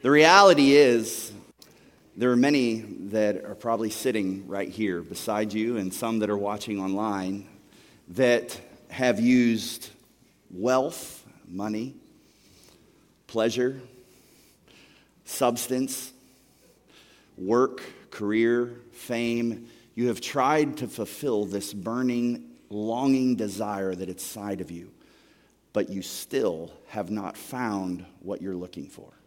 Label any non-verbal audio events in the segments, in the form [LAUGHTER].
The reality is, there are many that are probably sitting right here beside you, and some that are watching online that have used wealth, money, pleasure, substance, work, career, fame. You have tried to fulfill this burning, longing desire that is inside of you, but you still have not found what you're looking for.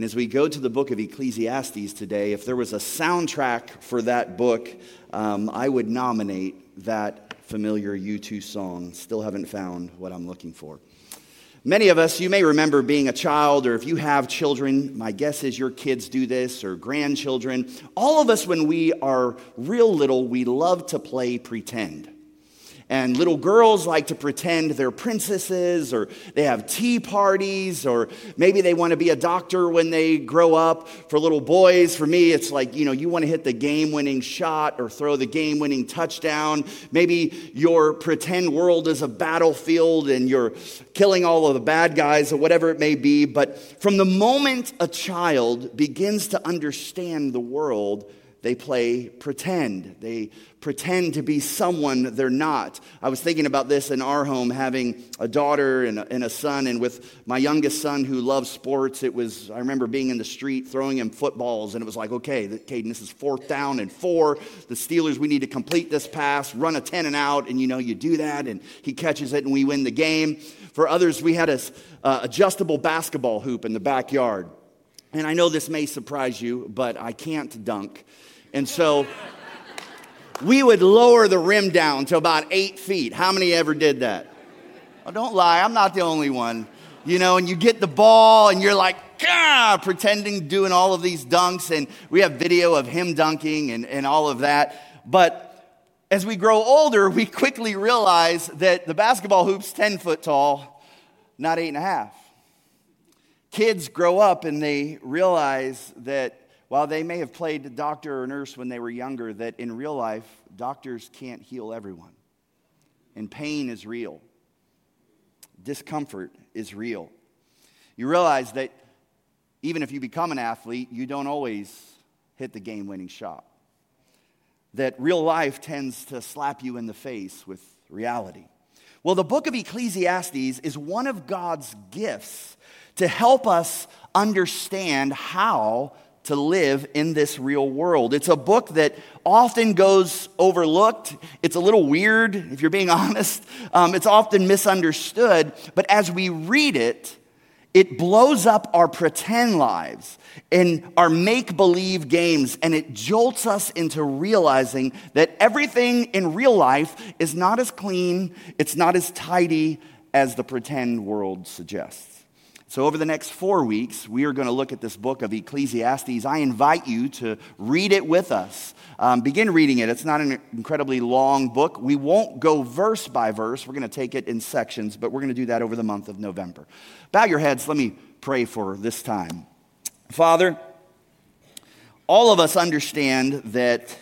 And as we go to the book of Ecclesiastes today, if there was a soundtrack for that book, um, I would nominate that familiar U2 song, Still Haven't Found What I'm Looking For. Many of us, you may remember being a child, or if you have children, my guess is your kids do this, or grandchildren. All of us, when we are real little, we love to play pretend. And little girls like to pretend they're princesses, or they have tea parties, or maybe they want to be a doctor when they grow up. For little boys, for me, it's like, you know, you want to hit the game winning shot or throw the game winning touchdown. Maybe your pretend world is a battlefield and you're killing all of the bad guys or whatever it may be. But from the moment a child begins to understand the world, they play pretend. They pretend to be someone they're not. I was thinking about this in our home, having a daughter and a, and a, son, and with my youngest son who loves sports, it was, I remember being in the street throwing him footballs, and it was like, okay, Caden, this is fourth down and four. The Steelers, we need to complete this pass, run a 10 and out, and you know, you do that, and he catches it, and we win the game. For others, we had a uh, adjustable basketball hoop in the backyard. And I know this may surprise you, but I can't dunk. And so we would lower the rim down to about eight feet. How many ever did that? Oh, don't lie, I'm not the only one. You know, and you get the ball and you're like, pretending doing all of these dunks. And we have video of him dunking and, and all of that. But as we grow older, we quickly realize that the basketball hoop's 10 foot tall, not eight and a half. Kids grow up and they realize that while they may have played doctor or nurse when they were younger, that in real life, doctors can't heal everyone. And pain is real, discomfort is real. You realize that even if you become an athlete, you don't always hit the game winning shot. That real life tends to slap you in the face with reality. Well, the book of Ecclesiastes is one of God's gifts to help us understand how to live in this real world. It's a book that often goes overlooked. It's a little weird, if you're being [LAUGHS] honest. Um, it's often misunderstood. But as we read it, it blows up our pretend lives and our make believe games, and it jolts us into realizing that everything in real life is not as clean, it's not as tidy as the pretend world suggests. So, over the next four weeks, we are going to look at this book of Ecclesiastes. I invite you to read it with us. Um, begin reading it. It's not an incredibly long book. We won't go verse by verse. We're going to take it in sections, but we're going to do that over the month of November. Bow your heads. Let me pray for this time. Father, all of us understand that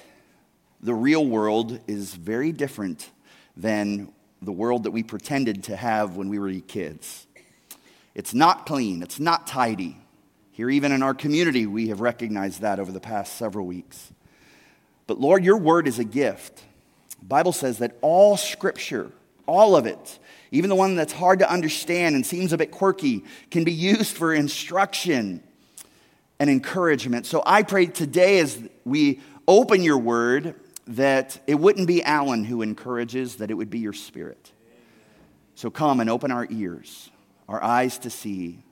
the real world is very different than the world that we pretended to have when we were kids. It's not clean, it's not tidy. Here, even in our community, we have recognized that over the past several weeks. But Lord, your word is a gift. The Bible says that all scripture, all of it, even the one that's hard to understand and seems a bit quirky, can be used for instruction and encouragement. So I pray today as we open your word that it wouldn't be Alan who encourages, that it would be your spirit. So come and open our ears our eyes to see,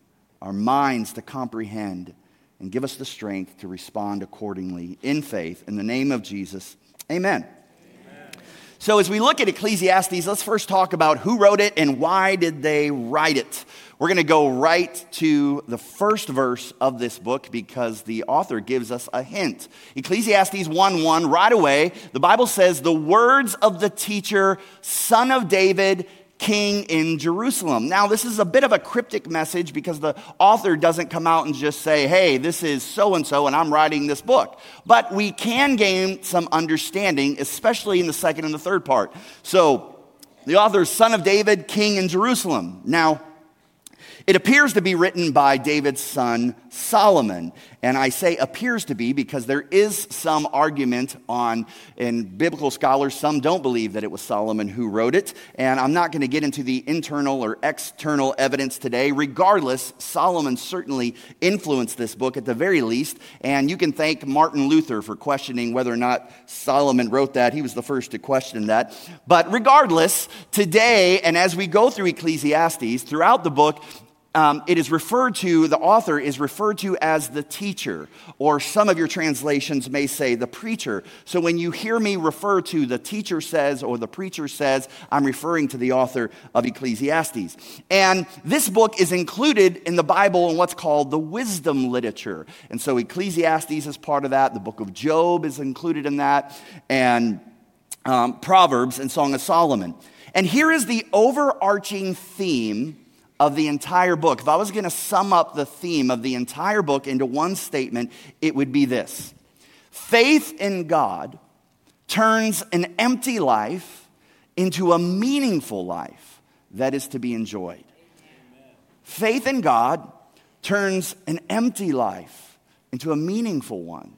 our minds to comprehend, and give us the strength to respond accordingly in faith. In the name of Jesus, amen. So, as we look at Ecclesiastes, let's first talk about who wrote it and why did they write it. We're going to go right to the first verse of this book because the author gives us a hint. Ecclesiastes 1 1, right away, the Bible says, The words of the teacher, son of David, king in Jerusalem. Now, this is a bit of a cryptic message because the author doesn't come out and just say, hey, this is so and so, and I'm writing this book. But we can gain some understanding, especially in the second and the third part. So, the author is son of David, king in Jerusalem. Now, It appears to be written by David's son Solomon. And I say appears to be because there is some argument on, in biblical scholars, some don't believe that it was Solomon who wrote it. And I'm not going to get into the internal or external evidence today. Regardless, Solomon certainly influenced this book at the very least. And you can thank Martin Luther for questioning whether or not Solomon wrote that. He was the first to question that. But regardless, today, and as we go through Ecclesiastes, throughout the book, um, it is referred to, the author is referred to as the teacher, or some of your translations may say the preacher. So when you hear me refer to the teacher says or the preacher says, I'm referring to the author of Ecclesiastes. And this book is included in the Bible in what's called the wisdom literature. And so Ecclesiastes is part of that, the book of Job is included in that, and um, Proverbs and Song of Solomon. And here is the overarching theme of the entire book, if I was going to sum up the theme of the entire book into one statement, it would be this Faith in God turns an empty life into a meaningful life that is to be enjoyed. Amen. Faith in God turns an empty life into a meaningful one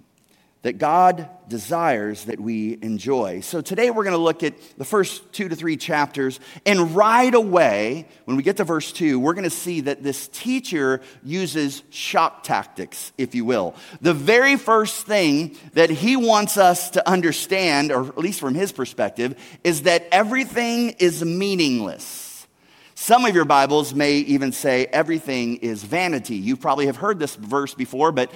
that God desires that we enjoy. So today we're going to look at the first two to three chapters, and right away, when we get to verse two, we're going to see that this teacher uses shock tactics, if you will. The very first thing that he wants us to understand, or at least from his perspective, is that everything is meaningless. Some of your Bibles may even say everything is vanity. You probably have heard this verse before, but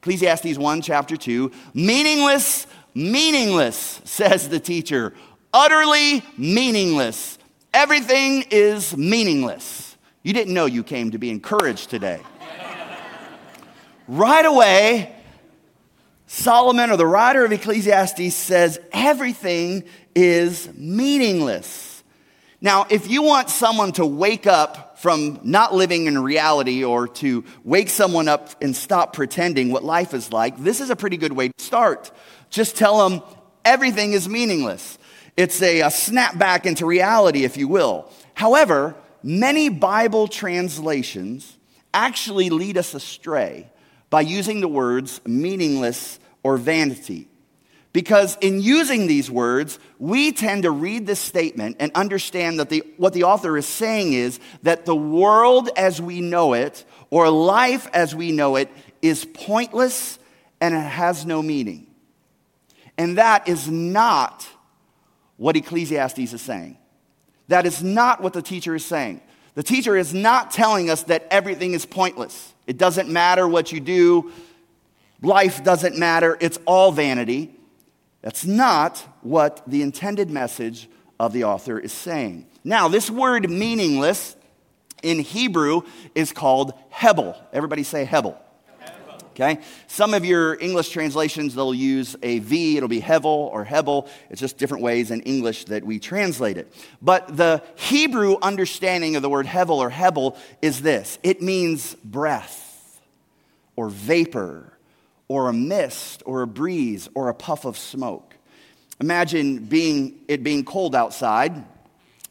Ecclesiastes 1, chapter 2. Meaningless, meaningless, says the teacher. Utterly meaningless. Everything is meaningless. You didn't know you came to be encouraged today. right away, Solomon, or the writer of Ecclesiastes, says everything is meaningless. Now, if you want someone to wake up from not living in reality or to wake someone up and stop pretending what life is like, this is a pretty good way to start. Just tell them everything is meaningless. It's a, a snap back into reality, if you will. However, many Bible translations actually lead us astray by using the words meaningless or vanity. Because in using these words, we tend to read this statement and understand that the, what the author is saying is that the world as we know it, or life as we know it, is pointless and it has no meaning. And that is not what Ecclesiastes is saying. That is not what the teacher is saying. The teacher is not telling us that everything is pointless. It doesn't matter what you do, life doesn't matter, it's all vanity. That's not what the intended message of the author is saying. Now, this word meaningless in Hebrew is called Hebel. Everybody say Hebel. Okay? Some of your English translations, they'll use a V, it'll be Hevel or Hebel. It's just different ways in English that we translate it. But the Hebrew understanding of the word Hevel or Hebel is this it means breath or vapor or a mist or a breeze or a puff of smoke. Imagine being, it being cold outside.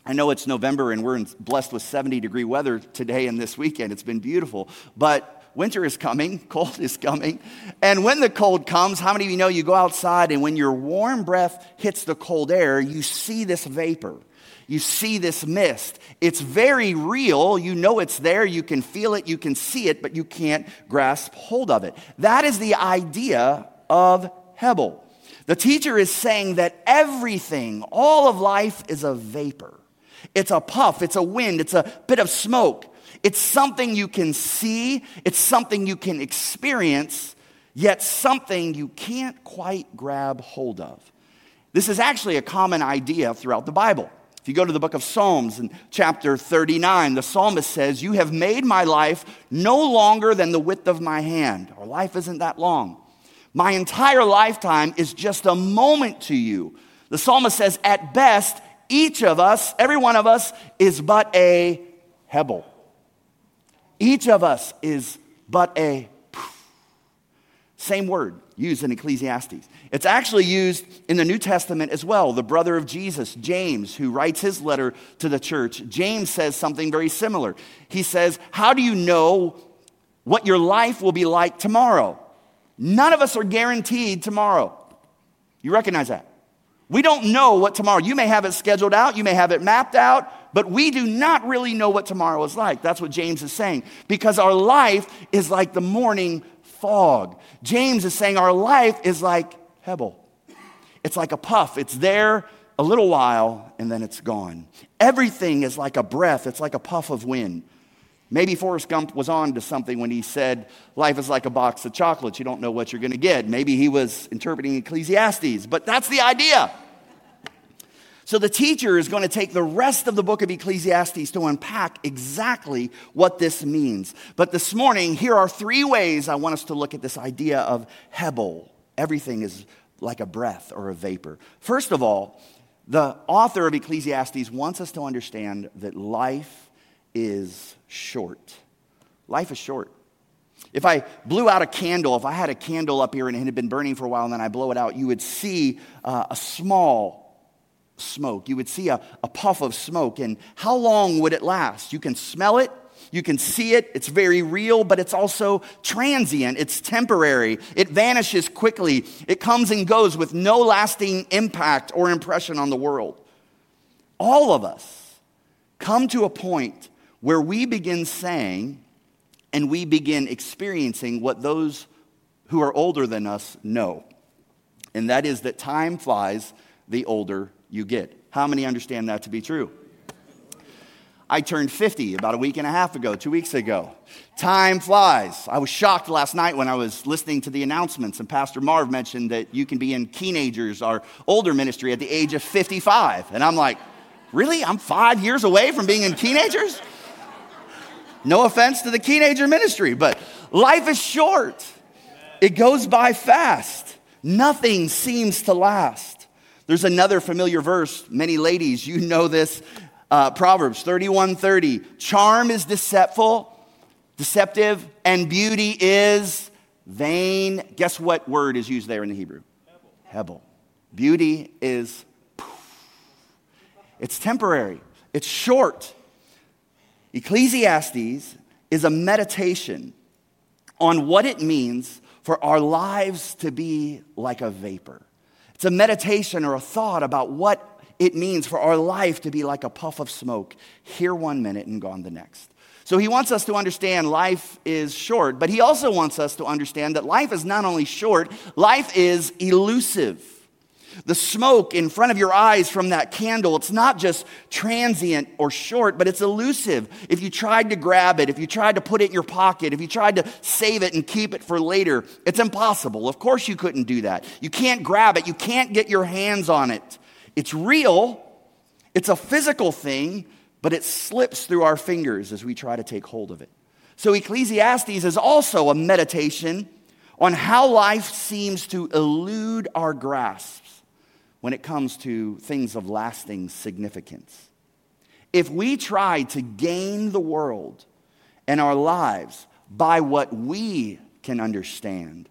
I know it's November and we're blessed with 70 degree weather today and this weekend. It's been beautiful. But winter is coming, [LAUGHS] cold is coming. And when the cold comes, how many of you know you go outside and when your warm breath hits the cold air, you see this vapor? You see this mist. It's very real. You know it's there. You can feel it. You can see it, but you can't grasp hold of it. That is the idea of Hebel. The teacher is saying that everything, all of life, is a vapor. It's a puff, it's a wind, it's a bit of smoke. It's something you can see, it's something you can experience, yet something you can't quite grab hold of. This is actually a common idea throughout the Bible. You go to the book of Psalms in chapter 39, the psalmist says, You have made my life no longer than the width of my hand. Our life isn't that long. My entire lifetime is just a moment to you. The psalmist says, At best, each of us, every one of us, is but a hebel. Each of us is but a Same word used in Ecclesiastes. It's actually used in the New Testament as well. The brother of Jesus, James, who writes his letter to the church, James says something very similar. He says, How do you know what your life will be like tomorrow? None of us are guaranteed tomorrow. You recognize that? We don't know what tomorrow, you may have it scheduled out, you may have it mapped out, but we do not really know what tomorrow is like. That's what James is saying. Because our life is like the morning fog. James is saying our life is like Hebel. It's like a puff. It's there a little while and then it's gone. Everything is like a breath, it's like a puff of wind. Maybe Forrest Gump was on to something when he said, Life is like a box of chocolates. You don't know what you're going to get. Maybe he was interpreting Ecclesiastes, but that's the idea. So the teacher is going to take the rest of the book of Ecclesiastes to unpack exactly what this means. But this morning, here are three ways I want us to look at this idea of Hebel. Everything is like a breath or a vapor. First of all, the author of Ecclesiastes wants us to understand that life is short. Life is short. If I blew out a candle, if I had a candle up here and it had been burning for a while and then I blow it out, you would see uh, a small smoke. You would see a, a puff of smoke, and how long would it last? You can smell it, you can see it, it's very real, but it's also transient, it's temporary, it vanishes quickly, it comes and goes with no lasting impact or impression on the world. All of us come to a point where we begin saying and we begin experiencing what those who are older than us know. And that is that time flies the older you get. How many understand that to be true? I turned 50 about a week and a half ago, two weeks ago. Time flies. I was shocked last night when I was listening to the announcements, and Pastor Marv mentioned that you can be in teenagers or older ministry at the age of 55. And I'm like, really? I'm five years away from being in teenagers? No offense to the teenager ministry, but life is short. It goes by fast. Nothing seems to last. There's another familiar verse. Many ladies, you know this. Uh, Proverbs 31 30. Charm is deceitful, deceptive, and beauty is vain. Guess what word is used there in the Hebrew? Hebel. Hebel. Beauty is, it's temporary, it's short. Ecclesiastes is a meditation on what it means for our lives to be like a vapor. It's a meditation or a thought about what it means for our life to be like a puff of smoke, here one minute and gone the next. So he wants us to understand life is short, but he also wants us to understand that life is not only short, life is elusive. The smoke in front of your eyes from that candle, it's not just transient or short, but it's elusive. If you tried to grab it, if you tried to put it in your pocket, if you tried to save it and keep it for later, it's impossible. Of course, you couldn't do that. You can't grab it, you can't get your hands on it. It's real, it's a physical thing, but it slips through our fingers as we try to take hold of it. So, Ecclesiastes is also a meditation on how life seems to elude our grasps when it comes to things of lasting significance. If we try to gain the world and our lives by what we can understand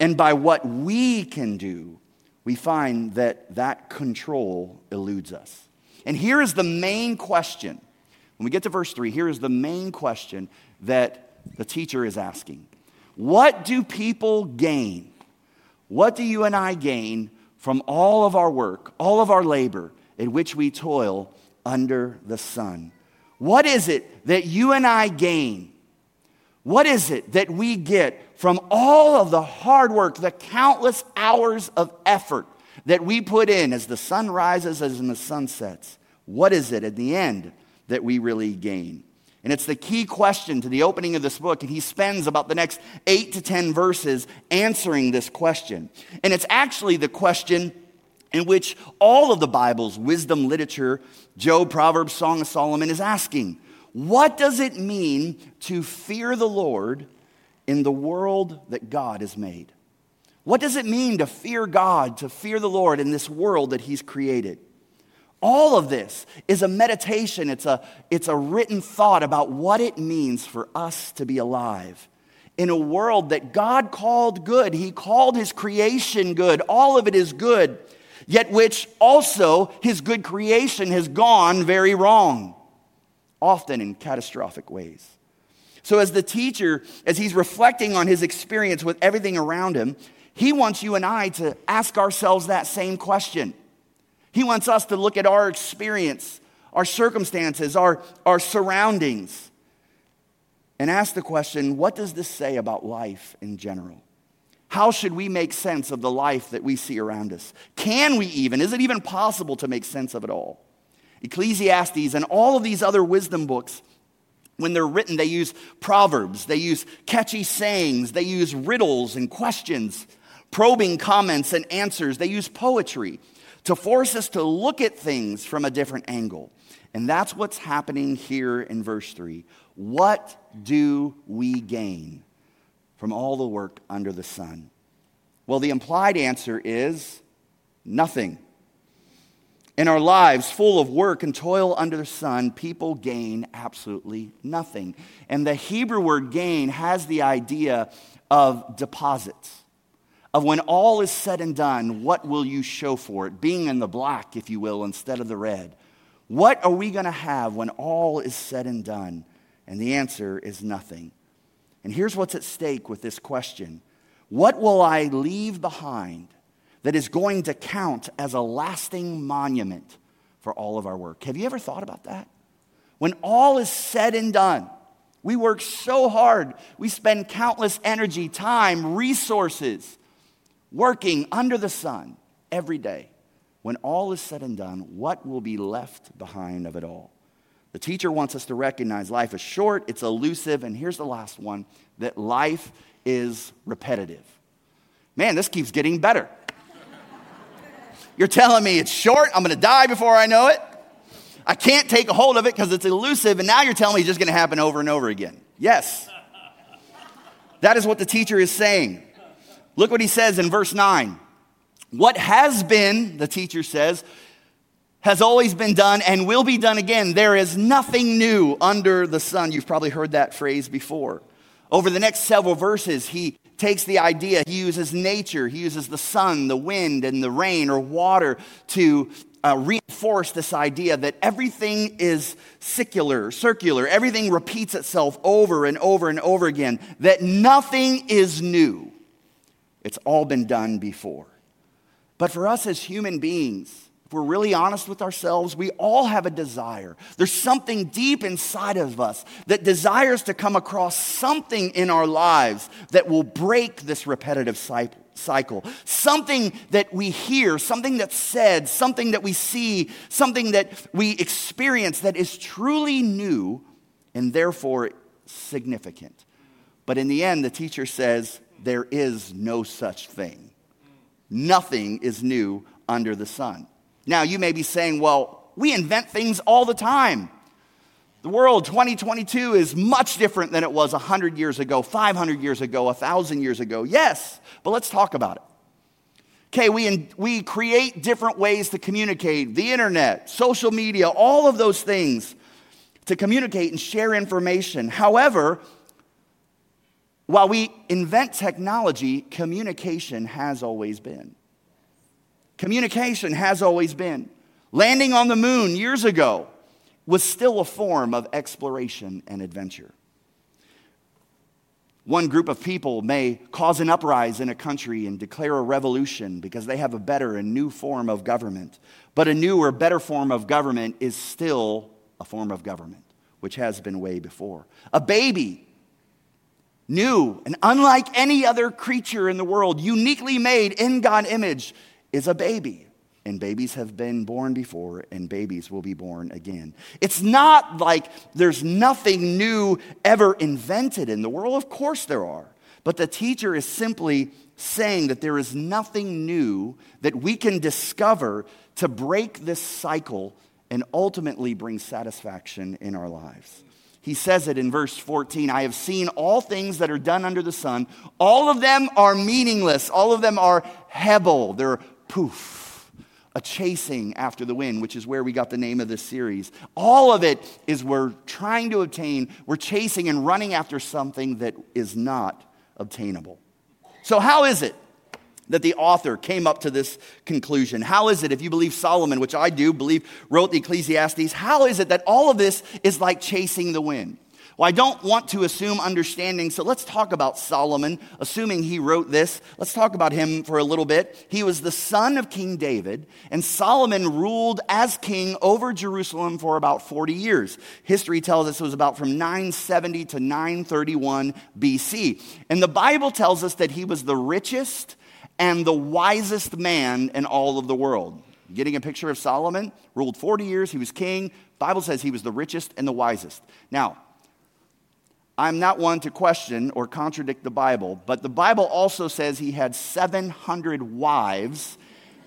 and by what we can do, we find that that control eludes us. And here is the main question. When we get to verse 3, here is the main question that the teacher is asking What do people gain? What do you and I gain from all of our work, all of our labor in which we toil under the sun. What is it that you and I gain? What is it that we get from all of the hard work, the countless hours of effort that we put in as the sun rises, as in the sun sets? What is it at the end that we really gain? And it's the key question to the opening of this book. And he spends about the next eight to 10 verses answering this question. And it's actually the question in which all of the Bible's wisdom literature, Job, Proverbs, Song of Solomon, is asking What does it mean to fear the Lord in the world that God has made? What does it mean to fear God, to fear the Lord in this world that He's created? All of this is a meditation, it's a, it's a written thought about what it means for us to be alive in a world that God called good. He called his creation good. All of it is good, yet which also his good creation has gone very wrong, often in catastrophic ways. So, as the teacher, as he's reflecting on his experience with everything around him, he wants you and I to ask ourselves that same question. He wants us to look at our experience, our circumstances, our, our surroundings, and ask the question what does this say about life in general? How should we make sense of the life that we see around us? Can we even? Is it even possible to make sense of it all? Ecclesiastes and all of these other wisdom books, when they're written, they use proverbs, they use catchy sayings, they use riddles and questions, probing comments and answers, they use poetry to force us to look at things from a different angle. And that's what's happening here in verse 3. What do we gain from all the work under the sun? Well, the implied answer is nothing. In our lives full of work and toil under the sun, people gain absolutely nothing. And the Hebrew word gain has the idea of deposits of when all is said and done, what will you show for it? Being in the black, if you will, instead of the red. What are we going to have when all is said and done? And the answer is nothing. And here's what's at stake with this question What will I leave behind that is going to count as a lasting monument for all of our work? Have you ever thought about that? When all is said and done, we work so hard, we spend countless energy, time, resources working under the sun every day. When all is said and done, what will be left behind of it all? The teacher wants us to recognize life is short, it's elusive, and here's the last one that life is repetitive. Man, this keeps getting better. You're telling me it's short, I'm gonna die before I know it. I can't take a hold of it because it's elusive, and now you're telling me it's just gonna happen over and over again. Yes. That is what the teacher is saying. Look what he says in verse 9. What has been, the teacher says, has always been done and will be done again. There is nothing new under the sun. You've probably heard that phrase before. Over the next several verses, he takes the idea, he uses nature, he uses the sun, the wind, and the rain or water to uh, reinforce this idea that everything is circular, circular, everything repeats itself over and over and over again, that nothing is new. It's all been done before. But for us as human beings, if we're really honest with ourselves, we all have a desire. There's something deep inside of us that desires to come across something in our lives that will break this repetitive cycle. Something that we hear, something that's said, something that we see, something that we experience that is truly new and therefore significant. But in the end, the teacher says, there is no such thing. Nothing is new under the sun. Now, you may be saying, well, we invent things all the time. The world 2022 is much different than it was 100 years ago, 500 years ago, 1,000 years ago. Yes, but let's talk about it. Okay, we, in, we create different ways to communicate the internet, social media, all of those things to communicate and share information. However, while we invent technology, communication has always been. Communication has always been. Landing on the moon years ago was still a form of exploration and adventure. One group of people may cause an uprising in a country and declare a revolution because they have a better and new form of government. But a new or better form of government is still a form of government, which has been way before. A baby new and unlike any other creature in the world, uniquely made in God's image, is a baby. And babies have been born before, and babies will be born again. It's not like there's nothing new ever invented in the world. Of course, there are. But the teacher is simply saying that there is nothing new that we can discover to break this cycle and ultimately bring satisfaction in our lives. He says it in verse 14 I have seen all things that are done under the sun. All of them are meaningless. All of them are hebel. They're poof, a chasing after the wind, which is where we got the name of this series. All of it is we're trying to obtain, we're chasing and running after something that is not obtainable. So, how is it that the author came up to this conclusion? How is it, if you believe Solomon, which I do believe wrote the Ecclesiastes, how is it that all of this is like chasing the wind? Well, I don't want to assume understanding, so let's talk about Solomon, assuming he wrote this. Let's talk about him for a little bit. He was the son of King David, and Solomon ruled as king over Jerusalem for about 40 years. History tells us it was about from 970 to 931 BC. And the Bible tells us that he was the richest and the wisest man in all of the world. Getting a picture of Solomon, ruled 40 years, he was king. Bible says he was the richest and the wisest. Now, I'm not one to question or contradict the Bible, but the Bible also says he had 700 wives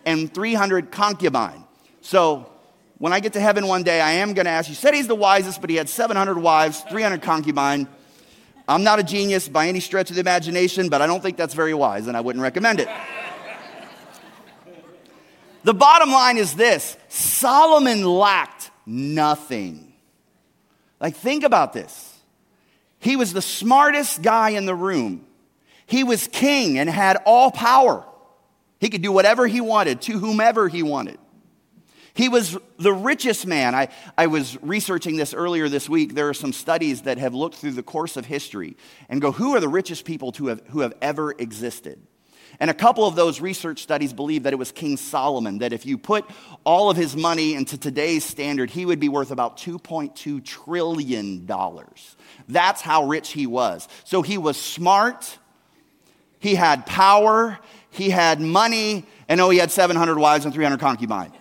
and 300 concubines. So when I get to heaven one day, I am going to ask, you said he's the wisest, but he had 700 wives, 300 concubines. I'm not a genius by any stretch of the imagination, but I don't think that's very wise, and I wouldn't recommend it. the bottom line is this Solomon lacked nothing. Like, think about this. He was the smartest guy in the room. He was king and had all power. He could do whatever he wanted to whomever he wanted. He was the richest man. I, I was researching this earlier this week. There are some studies that have looked through the course of history and go, who are the richest people to have, who have ever existed? And a couple of those research studies believe that it was King Solomon, that if you put all of his money into today's standard, he would be worth about $2.2 trillion. That's how rich he was. So he was smart, he had power, he had money, and oh, he had 700 wives and 300 concubines.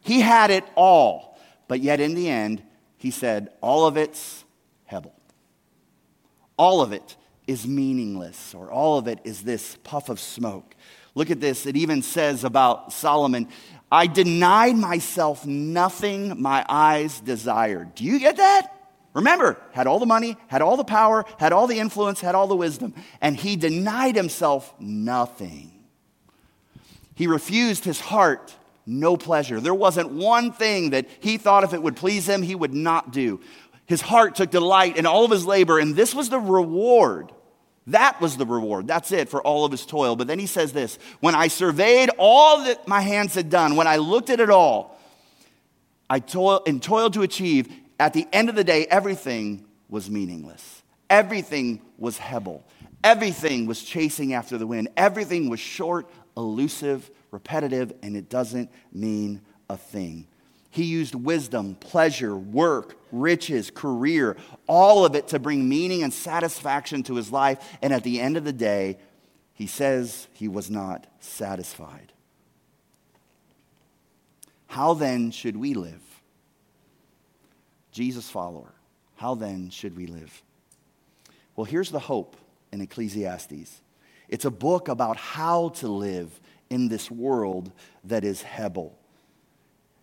he had it all, but yet in the end, he said, all of it's Hebel. All of it is meaningless, or all of it is this puff of smoke. Look at this. It even says about Solomon, I denied myself nothing my eyes desired. Do you get that? Remember, had all the money, had all the power, had all the influence, had all the wisdom, and he denied himself nothing. He refused his heart no pleasure. There wasn't one thing that he thought if it would please him, he would not do. His heart took delight in all of his labor, and this was the reward that was the reward. That's it for all of his toil. But then he says this When I surveyed all that my hands had done, when I looked at it all, I toil and toiled to achieve, at the end of the day, everything was meaningless. Everything was Hebel. Everything was chasing after the wind. Everything was short, elusive, repetitive, and it doesn't mean a thing. He used wisdom, pleasure, work, riches, career, all of it to bring meaning and satisfaction to his life. And at the end of the day, he says he was not satisfied. How then should we live? Jesus follower, how then should we live? Well, here's the hope in Ecclesiastes it's a book about how to live in this world that is Hebel.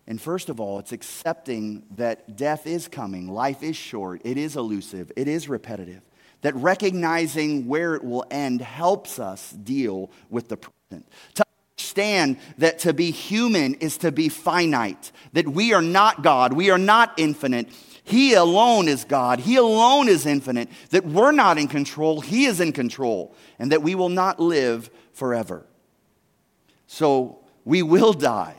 And first of all, it's accepting that death is coming, life is short, it is elusive, it is repetitive. That recognizing where it will end helps us deal with the present. To understand that to be human is to be finite, that we are not God, we are not infinite. He alone is God, He alone is infinite, that we're not in control, He is in control, and that we will not live forever. So we will die.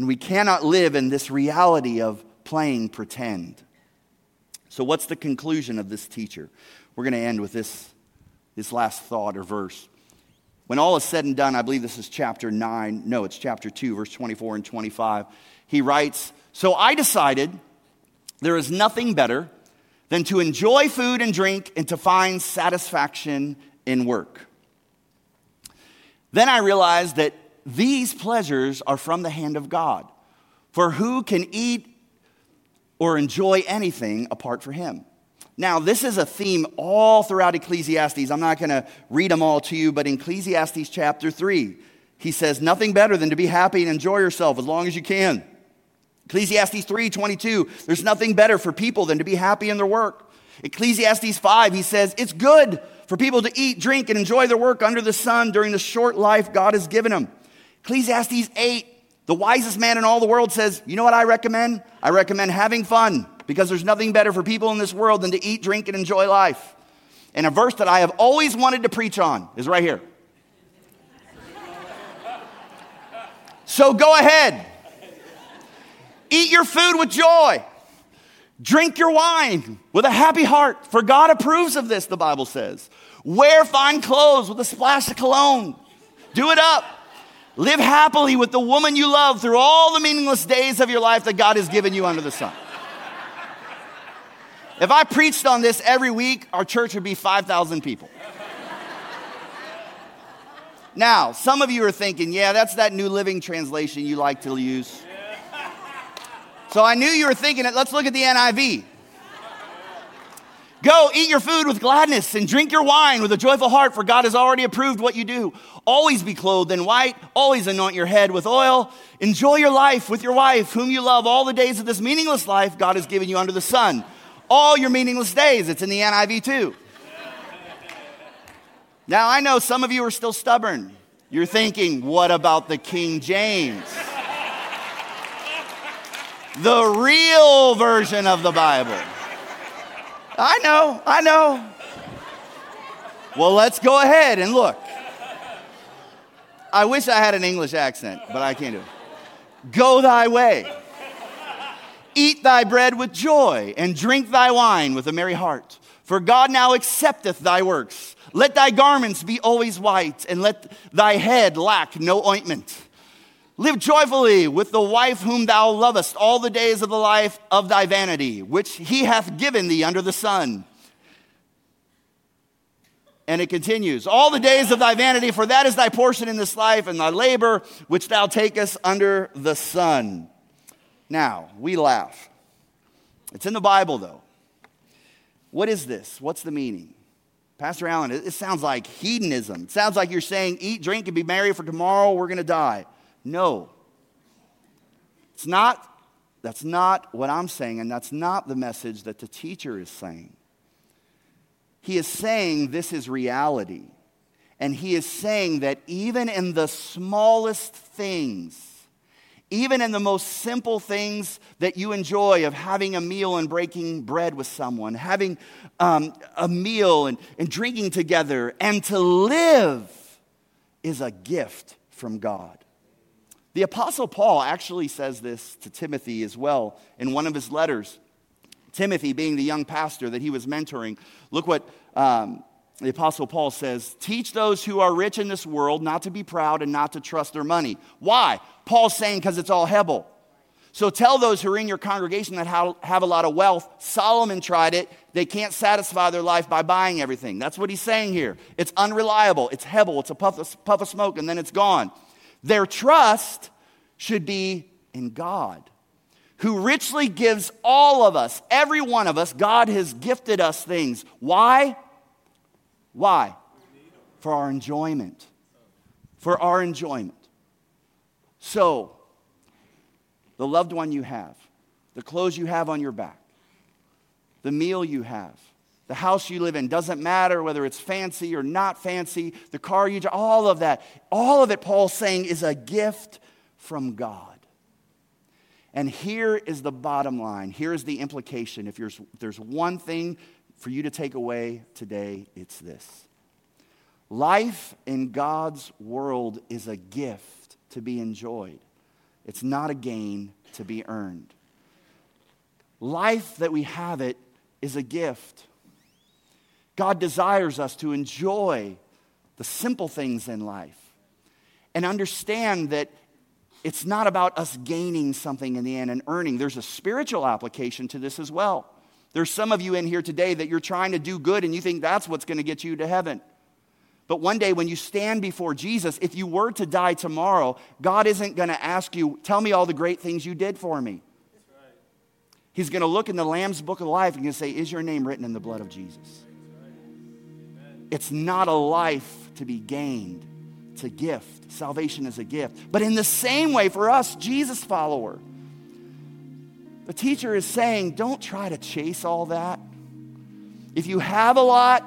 And we cannot live in this reality of playing pretend. So, what's the conclusion of this teacher? We're going to end with this, this last thought or verse. When all is said and done, I believe this is chapter 9. No, it's chapter 2, verse 24 and 25. He writes So I decided there is nothing better than to enjoy food and drink and to find satisfaction in work. Then I realized that these pleasures are from the hand of God. For who can eat or enjoy anything apart from him? Now, this is a theme all throughout Ecclesiastes. I'm not going to read them all to you, but in Ecclesiastes chapter 3, he says, Nothing better than to be happy and enjoy yourself as long as you can. Ecclesiastes 3 22, there's nothing better for people than to be happy in their work. Ecclesiastes 5, he says, It's good for people to eat, drink, and enjoy their work under the sun during the short life God has given them. Ecclesiastes 8, the wisest man in all the world says, You know what I recommend? I recommend having fun because there's nothing better for people in this world than to eat, drink, and enjoy life. And a verse that I have always wanted to preach on is right here. So go ahead. Eat your food with joy. Drink your wine with a happy heart, for God approves of this, the Bible says. Wear fine clothes with a splash of cologne. Do it up. Live happily with the woman you love through all the meaningless days of your life that God has given you under the sun. If I preached on this every week, our church would be 5,000 people. Now, some of you are thinking, yeah, that's that New Living Translation you like to use. So I knew you were thinking it. Let's look at the NIV. Go eat your food with gladness and drink your wine with a joyful heart, for God has already approved what you do. Always be clothed in white, always anoint your head with oil. Enjoy your life with your wife, whom you love all the days of this meaningless life God has given you under the sun. All your meaningless days. It's in the NIV too. Now, I know some of you are still stubborn. You're thinking, what about the King James? the real version of the Bible. I know, I know. Well, let's go ahead and look. I wish I had an English accent, but I can't do it. Go thy way. Eat thy bread with joy, and drink thy wine with a merry heart. For God now accepteth thy works. Let thy garments be always white, and let thy head lack no ointment. Live joyfully with the wife whom thou lovest all the days of the life of thy vanity, which he hath given thee under the sun. And it continues, all the days of thy vanity, for that is thy portion in this life, and thy labor which thou takest under the sun. Now, we laugh. It's in the Bible, though. What is this? What's the meaning? Pastor Allen, it sounds like hedonism. It sounds like you're saying, eat, drink, and be merry, for tomorrow we're going to die. No. It's not, that's not what I'm saying, and that's not the message that the teacher is saying. He is saying this is reality. And he is saying that even in the smallest things, even in the most simple things that you enjoy of having a meal and breaking bread with someone, having um, a meal and, and drinking together, and to live is a gift from God. The Apostle Paul actually says this to Timothy as well in one of his letters. Timothy, being the young pastor that he was mentoring, look what um, the Apostle Paul says Teach those who are rich in this world not to be proud and not to trust their money. Why? Paul's saying because it's all Hebel. So tell those who are in your congregation that have a lot of wealth, Solomon tried it. They can't satisfy their life by buying everything. That's what he's saying here. It's unreliable, it's Hebel, it's a puff of, puff of smoke, and then it's gone. Their trust should be in God, who richly gives all of us, every one of us, God has gifted us things. Why? Why? For our enjoyment. For our enjoyment. So, the loved one you have, the clothes you have on your back, the meal you have, the house you live in doesn't matter whether it's fancy or not fancy, the car you drive, all of that, all of it, Paul's saying, is a gift from God. And here is the bottom line. Here is the implication. If if there's one thing for you to take away today, it's this life in God's world is a gift to be enjoyed, it's not a gain to be earned. Life that we have it is a gift. God desires us to enjoy the simple things in life and understand that it's not about us gaining something in the end and earning. There's a spiritual application to this as well. There's some of you in here today that you're trying to do good and you think that's what's going to get you to heaven. But one day when you stand before Jesus, if you were to die tomorrow, God isn't going to ask you, Tell me all the great things you did for me. Right. He's going to look in the Lamb's book of life and say, Is your name written in the blood of Jesus? It's not a life to be gained, it's a gift. Salvation is a gift. But in the same way, for us, Jesus follower, the teacher is saying, don't try to chase all that. If you have a lot,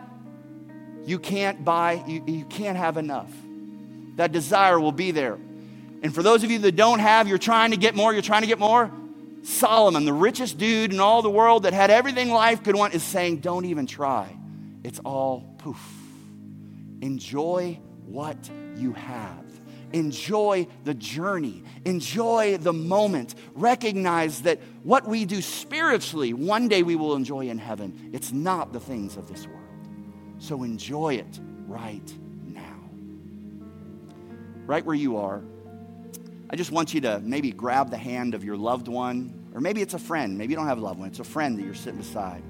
you can't buy, you, you can't have enough. That desire will be there. And for those of you that don't have, you're trying to get more, you're trying to get more. Solomon, the richest dude in all the world that had everything life could want, is saying, don't even try. It's all poof. Enjoy what you have. Enjoy the journey. Enjoy the moment. Recognize that what we do spiritually, one day we will enjoy in heaven. It's not the things of this world. So enjoy it right now. Right where you are, I just want you to maybe grab the hand of your loved one, or maybe it's a friend. Maybe you don't have a loved one, it's a friend that you're sitting beside.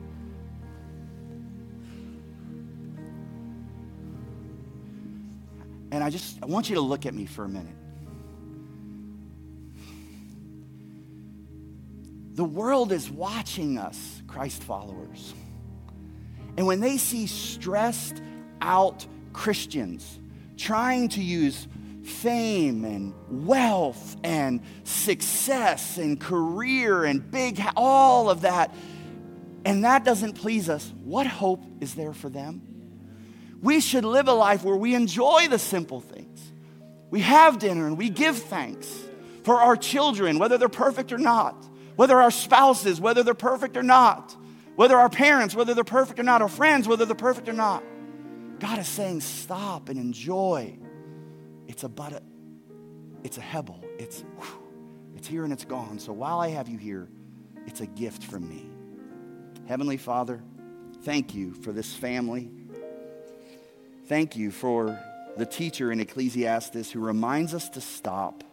And I just I want you to look at me for a minute. The world is watching us, Christ followers. And when they see stressed out Christians trying to use fame and wealth and success and career and big, all of that, and that doesn't please us, what hope is there for them? We should live a life where we enjoy the simple things. We have dinner and we give thanks for our children, whether they're perfect or not, whether our spouses, whether they're perfect or not, whether our parents, whether they're perfect or not, our friends, whether they're perfect or not. God is saying, stop and enjoy it's a but, it's a hebel. It's, it's here and it's gone. So while I have you here, it's a gift from me. Heavenly Father, thank you for this family. Thank you for the teacher in Ecclesiastes who reminds us to stop,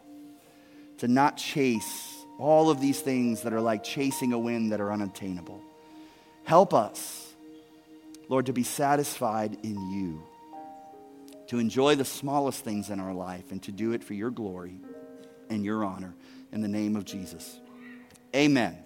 to not chase all of these things that are like chasing a wind that are unattainable. Help us, Lord, to be satisfied in you to enjoy the smallest things in our life and to do it for your glory and your honor in the name of Jesus. Amen.